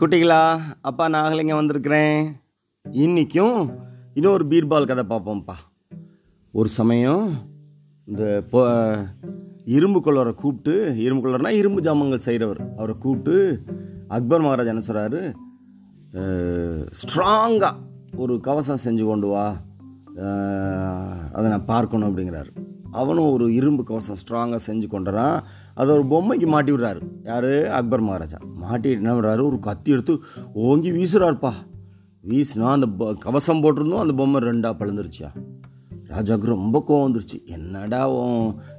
குட்டிகளா அப்பா நாகலிங்க வந்திருக்கிறேன். இன்றைக்கும் இன்னொரு பீர்பால் கதை பார்ப்போம்ப்பா. ஒரு சமயம் இந்த இப்போ இரும்பு கொள்ளரை கூப்பிட்டு இரும்பு கொள்ளர்னா இரும்பு ஜாமங்கள் செய்கிறவர் அவரை கூப்பிட்டு அக்பர் மகாராஜ் என்ன சொல்கிறாரு ஸ்ட்ராங்காக ஒரு கவசம் செஞ்சு கொண்டு வா. அதை நான் பார்க்கணும் அப்படிங்கிறாரு. அவனும் ஒரு இரும்பு கவசம் ஸ்ட்ராங்காக செஞ்சு கொண்டுறான். அதை ஒரு பொம்மைக்கு மாட்டி விடுறாரு. யார்? அக்பர் மகாராஜா. மாட்டி என்ன பண்ணுறாரு ஒரு கத்தி எடுத்து ஓங்கி வீசுறாருப்பா. வீசினா அந்த கவசம் போட்டிருந்தோம் அந்த பொம்மை ரெண்டாக பழுந்துருச்சியா? ராஜாவுக்கு ரொம்ப கோவம் வந்துருச்சு. என்னடா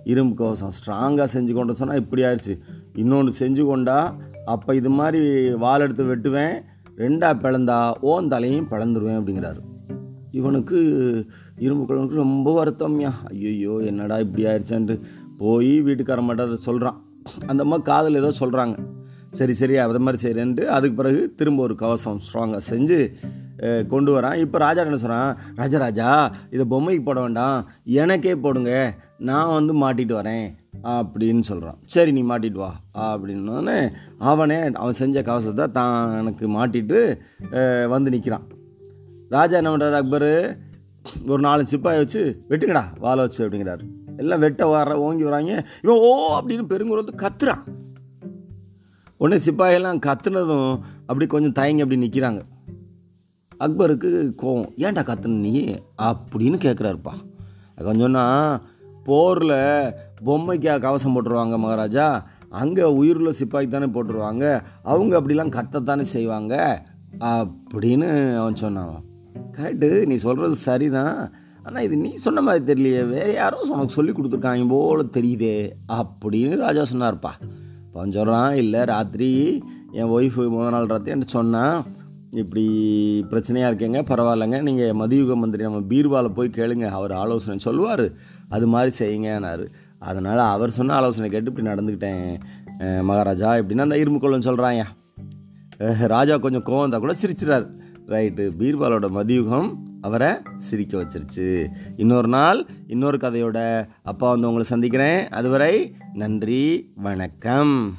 இரும்பு கவசம் ஸ்ட்ராங்காக செஞ்சு கொண்டு சொன்னால் இப்படி ஆயிடுச்சு இன்னொன்று செஞ்சு கொண்டா அப்போ இது மாதிரி வால் எடுத்து வெட்டுவேன் ரெண்டாக பிளந்தா ஓன் தலையும் பிளந்துருவேன் அப்படிங்கிறாரு. இவனுக்கு இரும்பு குழம்புக்கு ரொம்ப வருத்தம்யா. ஐயோ என்னடா இப்படி ஆயிடுச்சான்ட்டு. போய் வீட்டுக்கார மாட்ட அதை சொல்கிறான் அந்த அம்மா காதில் ஏதோ சொல்கிறாங்க சரி சரி அதை மாதிரி சரின்ட்டு அதுக்கு பிறகு திரும்ப ஒரு கவசம் ஸ்ட்ராங்காக செஞ்சு கொண்டு வரான். இப்போ ராஜா என்ன சொல்கிறான் ராஜராஜா இதை பொம்மைக்கு போட வேண்டாம். எனக்கே போடுங்க. நான் வந்து மாட்டிட்டு வரேன். அப்படின்னு சொல்கிறான் சரி நீ மாட்டிட்டு வா. அப்படின்னோடனே அவனே அவன் செஞ்ச கவசத்தை தான் எனக்கு மாட்டிட்டு வந்து நிற்கிறான் ராஜா என்ன பண்ணுறாரு அக்பர்? ஒரு நாலு சிப்பாயை வச்சு வெட்டுங்கடா வாழை வச்சு அப்படிங்கிறாரு. எல்லாம் வெட்ட வர ஓங்கி வராங்க. இவன் ஓ அப்படின்னு பெருங்குறது வந்து கத்துறான். உடனே சிப்பாயெல்லாம் கத்துனதும் அப்படி கொஞ்சம் தயங்கி அப்படி நிற்கிறாங்க அக்பருக்கு கோவம் ஏன்டா கத்துன நீ? அப்படின்னு கேட்குறாருப்பா கொஞ்சம்னா போரில் பொம்மைக்கா கவசம் போட்டுருவாங்க மகாராஜா. அங்கே உயிருள்ள சிப்பாய்க்கு தானே போட்டுருவாங்க. அவங்க அப்படிலாம் கத்தத்தானே செய்வாங்க. அப்படின்னு அவன் சொன்னான். கரெக்டு நீ சொல்கிறது சரிதான். ஆனால் இது நீ சொன்ன மாதிரி தெரியலையே. வேறு யாரோ உனக்கு சொல்லி கொடுத்துருக்காங்க போல தெரியுதே அப்படின்னு ராஜா சொன்னார்ப்பா. இப்போ அவன் சொல்கிறான் இல்லை ராத்திரி என் ஒய்ஃபு முத நாள் ராத்திரி என்கிட்ட சொன்னான் இப்படி பிரச்சனையாக இருக்கேங்க பரவாயில்லைங்க. நீங்கள் மதியுக மந்திரி நம்ம பீர்பாலை போய் கேளுங்க அவர் ஆலோசனை சொல்லுவார். அது மாதிரி செய்யுங்கன்னாரு அதனால் அவர் சொன்ன ஆலோசனை கேட்டு இப்படி நடந்துக்கிட்டேன். மகாராஜா எப்படின்னா அந்த இரும்பு கொள்ளன்னு சொல்கிறாயா ராஜா கொஞ்சம் கோவம் இருந்தால் கூட சிரிச்சிடாரு ரைட்டு. பீர்பாலோட மதியுகம் அவரை சிரிக்க வச்சிருச்சு. இன்னொரு நாள் இன்னொரு கதையோட அப்பா வந்து உங்களை சந்திக்கிறேன். அதுவரை நன்றி வணக்கம்.